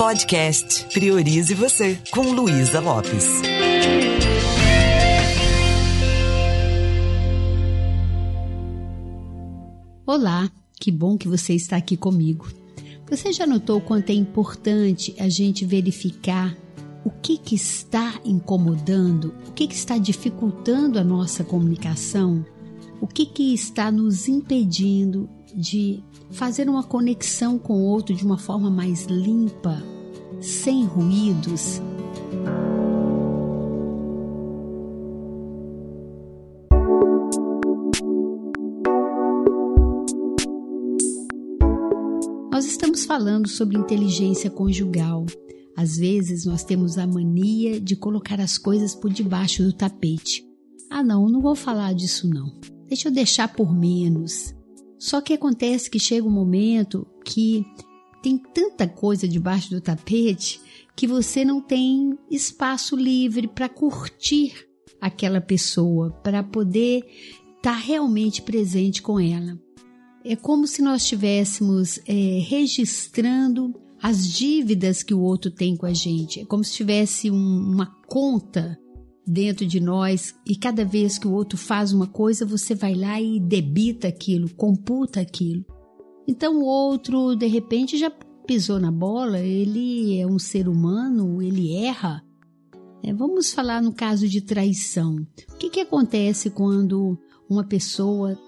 Podcast Priorize Você, com Luísa Lopes. Olá, que bom que você está aqui comigo. Você já notou quanto é importante a gente verificar o que, que está incomodando, o que, que está dificultando a nossa comunicação, o que, que está nos impedindo de fazer uma conexão com o outro de uma forma mais limpa, sem ruídos. Nós estamos falando sobre inteligência conjugal. Às vezes nós temos a mania de colocar as coisas por debaixo do tapete. Ah, não, não vou falar disso não. Deixa eu deixar por menos. Só que acontece que chega um momento que tem tanta coisa debaixo do tapete que você não tem espaço livre para curtir aquela pessoa, para poder estar tá realmente presente com ela. É como se nós estivéssemos é, registrando as dívidas que o outro tem com a gente. É como se tivesse um, uma conta dentro de nós e cada vez que o outro faz uma coisa, você vai lá e debita aquilo, computa aquilo. Então o outro, de repente, já pisou na bola, ele é um ser humano, ele erra. É, vamos falar no caso de traição. O que, que acontece quando uma pessoa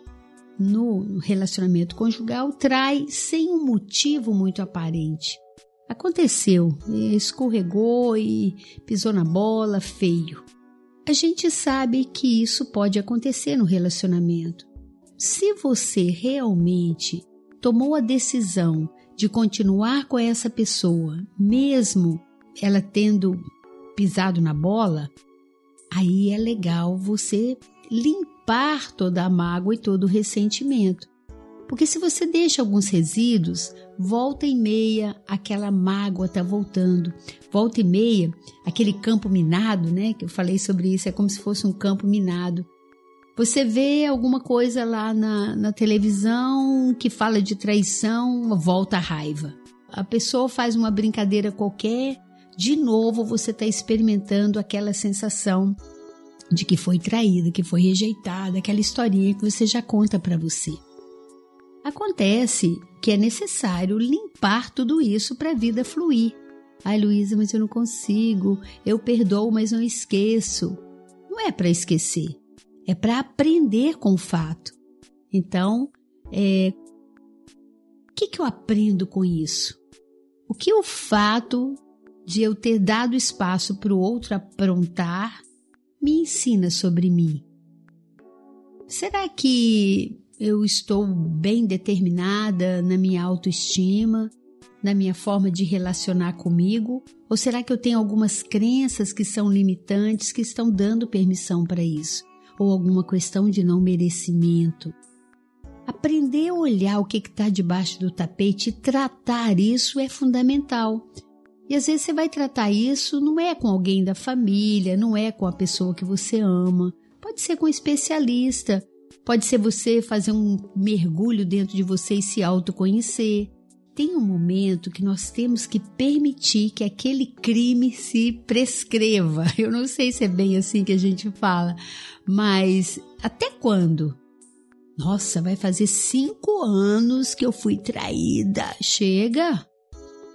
no relacionamento conjugal trai sem um motivo muito aparente? Aconteceu, escorregou e pisou na bola, feio. A gente sabe que isso pode acontecer no relacionamento. Se você realmente tomou a decisão de continuar com essa pessoa, mesmo ela tendo pisado na bola, aí é legal você limpar toda a mágoa e todo o ressentimento. Porque se você deixa alguns resíduos, volta e meia aquela mágoa tá voltando. Volta e meia aquele campo minado, né? Que eu falei sobre isso, é como se fosse um campo minado. Você vê alguma coisa lá na, na televisão que fala de traição, volta a raiva. A pessoa faz uma brincadeira qualquer, de novo você está experimentando aquela sensação de que foi traída, que foi rejeitada, aquela historinha que você já conta para você. Acontece que é necessário limpar tudo isso para a vida fluir. Ai, Luísa, mas eu não consigo. Eu perdoo, mas não esqueço. Não é para esquecer, é para aprender com o fato. Então, é, o que, que eu aprendo com isso? O que o fato de eu ter dado espaço para o outro aprontar me ensina sobre mim? Será que eu estou bem determinada na minha autoestima, na minha forma de relacionar comigo? Ou será que eu tenho algumas crenças que são limitantes que estão dando permissão para isso? Ou alguma questão de não merecimento? Aprender a olhar o que está debaixo do tapete e tratar isso é fundamental. E às vezes você vai tratar isso não é com alguém da família, não é com a pessoa que você ama, pode ser com um especialista, Pode ser você fazer um mergulho dentro de você e se autoconhecer. Tem um momento que nós temos que permitir que aquele crime se prescreva. Eu não sei se é bem assim que a gente fala, mas até quando? Nossa, vai fazer cinco anos que eu fui traída. Chega!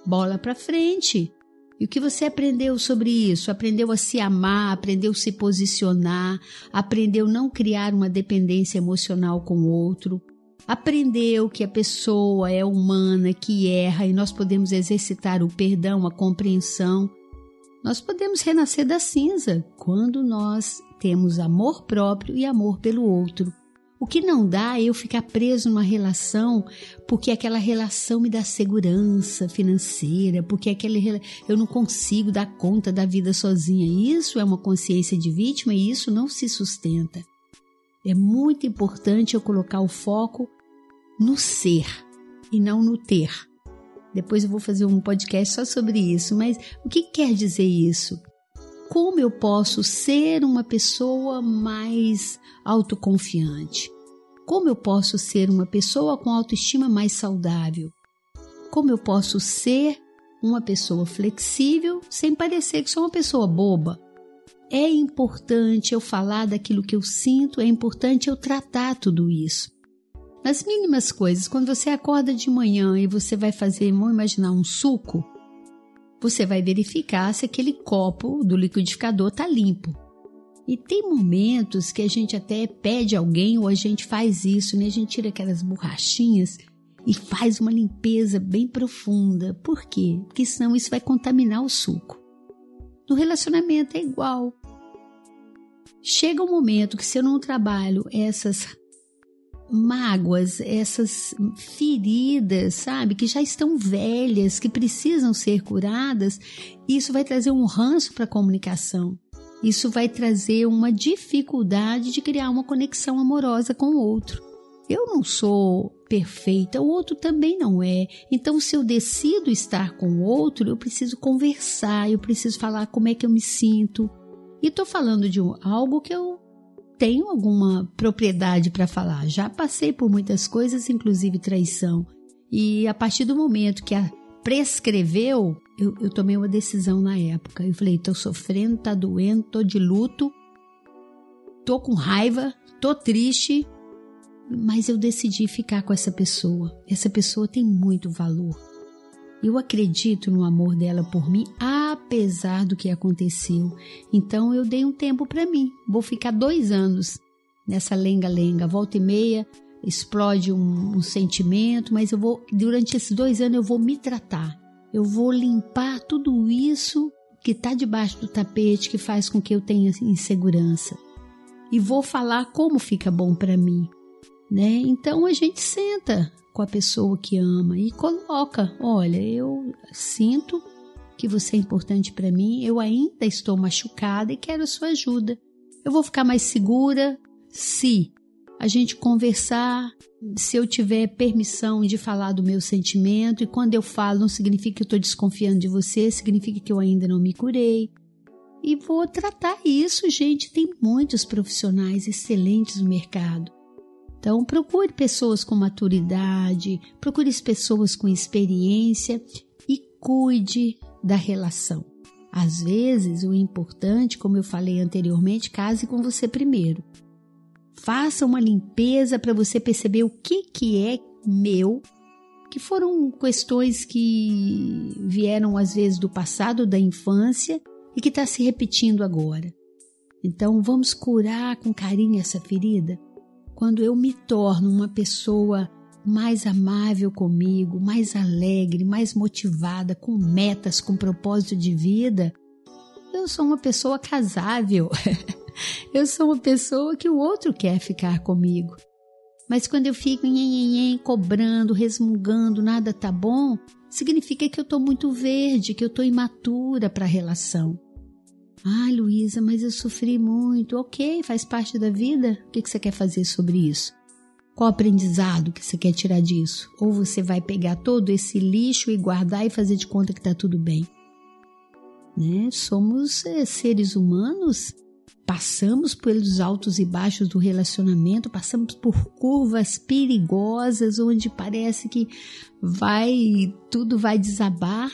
Bola pra frente. E o que você aprendeu sobre isso? Aprendeu a se amar, aprendeu a se posicionar, aprendeu não criar uma dependência emocional com o outro, aprendeu que a pessoa é humana, que erra e nós podemos exercitar o perdão, a compreensão. Nós podemos renascer da cinza quando nós temos amor próprio e amor pelo outro. O que não dá é eu ficar preso numa relação porque aquela relação me dá segurança financeira, porque aquele, eu não consigo dar conta da vida sozinha. Isso é uma consciência de vítima e isso não se sustenta. É muito importante eu colocar o foco no ser e não no ter. Depois eu vou fazer um podcast só sobre isso, mas o que quer dizer isso? Como eu posso ser uma pessoa mais autoconfiante? Como eu posso ser uma pessoa com autoestima mais saudável? Como eu posso ser uma pessoa flexível sem parecer que sou uma pessoa boba. É importante eu falar daquilo que eu sinto, é importante eu tratar tudo isso. Nas mínimas coisas, quando você acorda de manhã e você vai fazer, vamos imaginar um suco, você vai verificar se aquele copo do liquidificador está limpo. E tem momentos que a gente até pede alguém ou a gente faz isso, né? A gente tira aquelas borrachinhas e faz uma limpeza bem profunda. Por quê? Porque senão isso vai contaminar o suco. No relacionamento é igual. Chega um momento que se eu não trabalho essas mágoas, essas feridas, sabe, que já estão velhas, que precisam ser curadas, isso vai trazer um ranço para a comunicação. Isso vai trazer uma dificuldade de criar uma conexão amorosa com o outro. Eu não sou perfeita, o outro também não é. Então, se eu decido estar com o outro, eu preciso conversar, eu preciso falar como é que eu me sinto. E estou falando de algo que eu tenho alguma propriedade para falar. Já passei por muitas coisas, inclusive traição. E a partir do momento que a prescreveu, eu, eu tomei uma decisão na época. Eu falei: tô sofrendo, tá doendo, tô de luto, tô com raiva, tô triste, mas eu decidi ficar com essa pessoa. Essa pessoa tem muito valor. Eu acredito no amor dela por mim, apesar do que aconteceu. Então eu dei um tempo para mim. Vou ficar dois anos nessa lenga-lenga, volta e meia, explode um, um, sentimento, mas eu vou durante esses dois anos eu vou me tratar. Eu vou limpar tudo isso que está debaixo do tapete que faz com que eu tenha insegurança e vou falar como fica bom para mim né? Então a gente senta com a pessoa que ama e coloca, olha, eu sinto que você é importante para mim, eu ainda estou machucada e quero sua ajuda. Eu vou ficar mais segura se a gente conversar, se eu tiver permissão de falar do meu sentimento, e quando eu falo não significa que eu estou desconfiando de você, significa que eu ainda não me curei. E vou tratar isso, gente. Tem muitos profissionais excelentes no mercado. Então, procure pessoas com maturidade, procure pessoas com experiência e cuide da relação. Às vezes, o importante, como eu falei anteriormente, case com você primeiro. Faça uma limpeza para você perceber o que, que é meu, que foram questões que vieram às vezes do passado, da infância e que está se repetindo agora. Então, vamos curar com carinho essa ferida quando eu me torno uma pessoa mais amável comigo, mais alegre, mais motivada, com metas, com propósito de vida, eu sou uma pessoa casável. eu sou uma pessoa que o outro quer ficar comigo. Mas quando eu fico nhen, cobrando, resmungando, nada tá bom, significa que eu tô muito verde, que eu tô imatura para a relação. Ah, Luísa, mas eu sofri muito. Ok, faz parte da vida. O que você quer fazer sobre isso? Qual aprendizado que você quer tirar disso? Ou você vai pegar todo esse lixo e guardar e fazer de conta que está tudo bem? Né? Somos é, seres humanos, passamos pelos altos e baixos do relacionamento, passamos por curvas perigosas onde parece que vai tudo vai desabar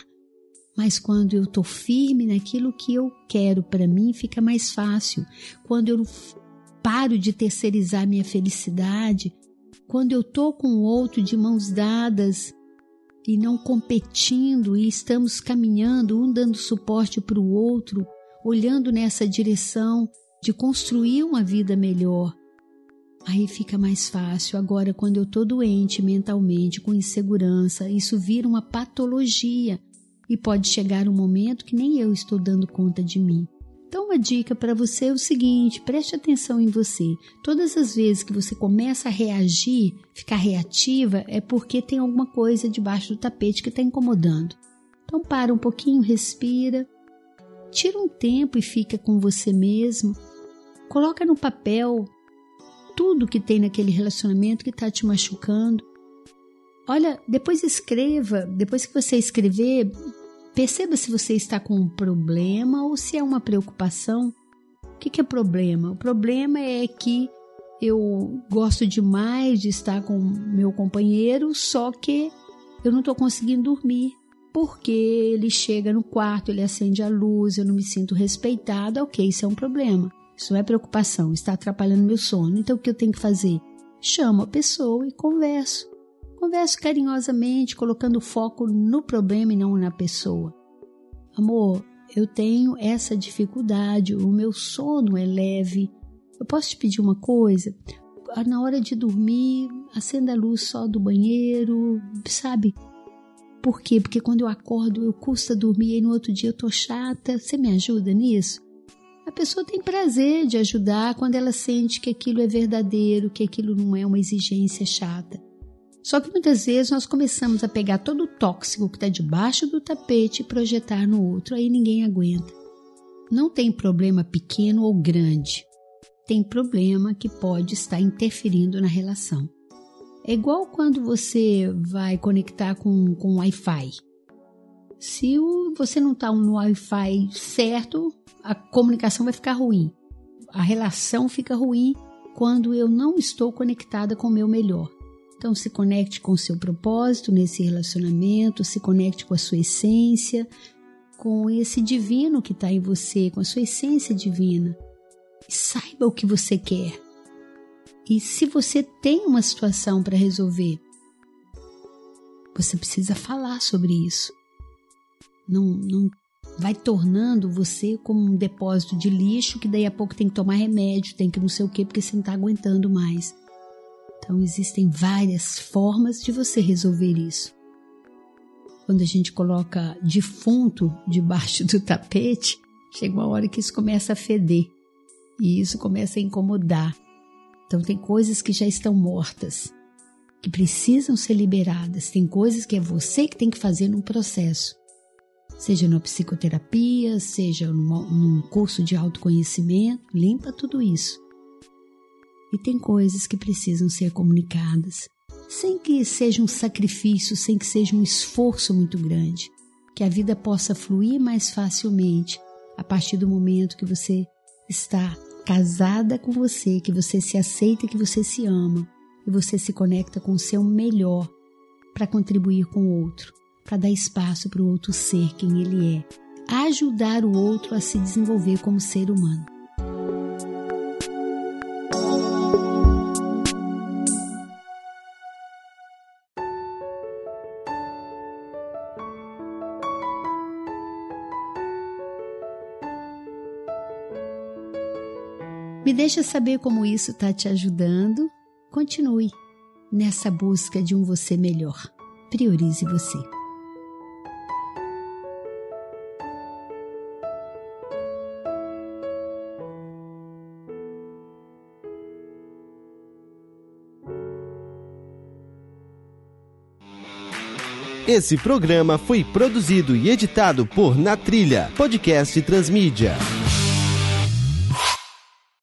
mas quando eu estou firme naquilo que eu quero para mim, fica mais fácil. Quando eu paro de terceirizar minha felicidade, quando eu estou com o outro de mãos dadas e não competindo e estamos caminhando, um dando suporte para o outro, olhando nessa direção de construir uma vida melhor. Aí fica mais fácil. Agora, quando eu estou doente mentalmente, com insegurança, isso vira uma patologia e pode chegar um momento que nem eu estou dando conta de mim. Então, uma dica para você é o seguinte: preste atenção em você. Todas as vezes que você começa a reagir, ficar reativa, é porque tem alguma coisa debaixo do tapete que está incomodando. Então, para um pouquinho, respira, tira um tempo e fica com você mesmo. Coloca no papel tudo que tem naquele relacionamento que está te machucando. Olha, depois escreva, depois que você escrever, perceba se você está com um problema ou se é uma preocupação. O que, é problema? O problema é que eu gosto demais de estar com meu companheiro, só que eu não estou conseguindo dormir. porque ele chega no quarto, ele acende a luz, eu não me sinto respeitada, ok, isso é um problema. Isso é preocupação, está atrapalhando meu sono. Então o que eu tenho que fazer? Chamo a pessoa e converso. Converso carinhosamente, colocando foco no problema e não na pessoa. Amor, eu tenho essa dificuldade, o meu sono é leve. Eu posso te pedir uma coisa? Na hora de dormir, acenda a luz só do banheiro, sabe? Por quê? Porque quando eu acordo, eu custa dormir e no outro dia eu tô chata. Você me ajuda nisso? A pessoa tem prazer de ajudar quando ela sente que aquilo é verdadeiro, que aquilo não é uma exigência chata. Só que muitas vezes nós começamos a pegar todo o tóxico que está debaixo do tapete e projetar no outro, aí ninguém aguenta. Não tem problema pequeno ou grande, tem problema que pode estar interferindo na relação. É igual quando você vai conectar com, com Wi-Fi. Se o, você não está no Wi-Fi certo, a comunicação vai ficar ruim. A relação fica ruim quando eu não estou conectada com o meu melhor. Então, se conecte com o seu propósito nesse relacionamento, se conecte com a sua essência, com esse divino que está em você, com a sua essência divina. E saiba o que você quer. E se você tem uma situação para resolver, você precisa falar sobre isso. Não, não vai tornando você como um depósito de lixo que daí a pouco tem que tomar remédio, tem que não sei o que porque você não está aguentando mais. Então existem várias formas de você resolver isso. Quando a gente coloca defunto debaixo do tapete, chega uma hora que isso começa a feder e isso começa a incomodar. Então, tem coisas que já estão mortas, que precisam ser liberadas. Tem coisas que é você que tem que fazer num processo, seja na psicoterapia, seja num, num curso de autoconhecimento. Limpa tudo isso. E tem coisas que precisam ser comunicadas, sem que seja um sacrifício, sem que seja um esforço muito grande. Que a vida possa fluir mais facilmente a partir do momento que você está casada com você, que você se aceita, que você se ama e você se conecta com o seu melhor para contribuir com o outro, para dar espaço para o outro ser quem ele é, ajudar o outro a se desenvolver como ser humano. Deixa saber como isso está te ajudando. Continue nessa busca de um você melhor. Priorize você. Esse programa foi produzido e editado por Na Trilha, podcast Transmídia.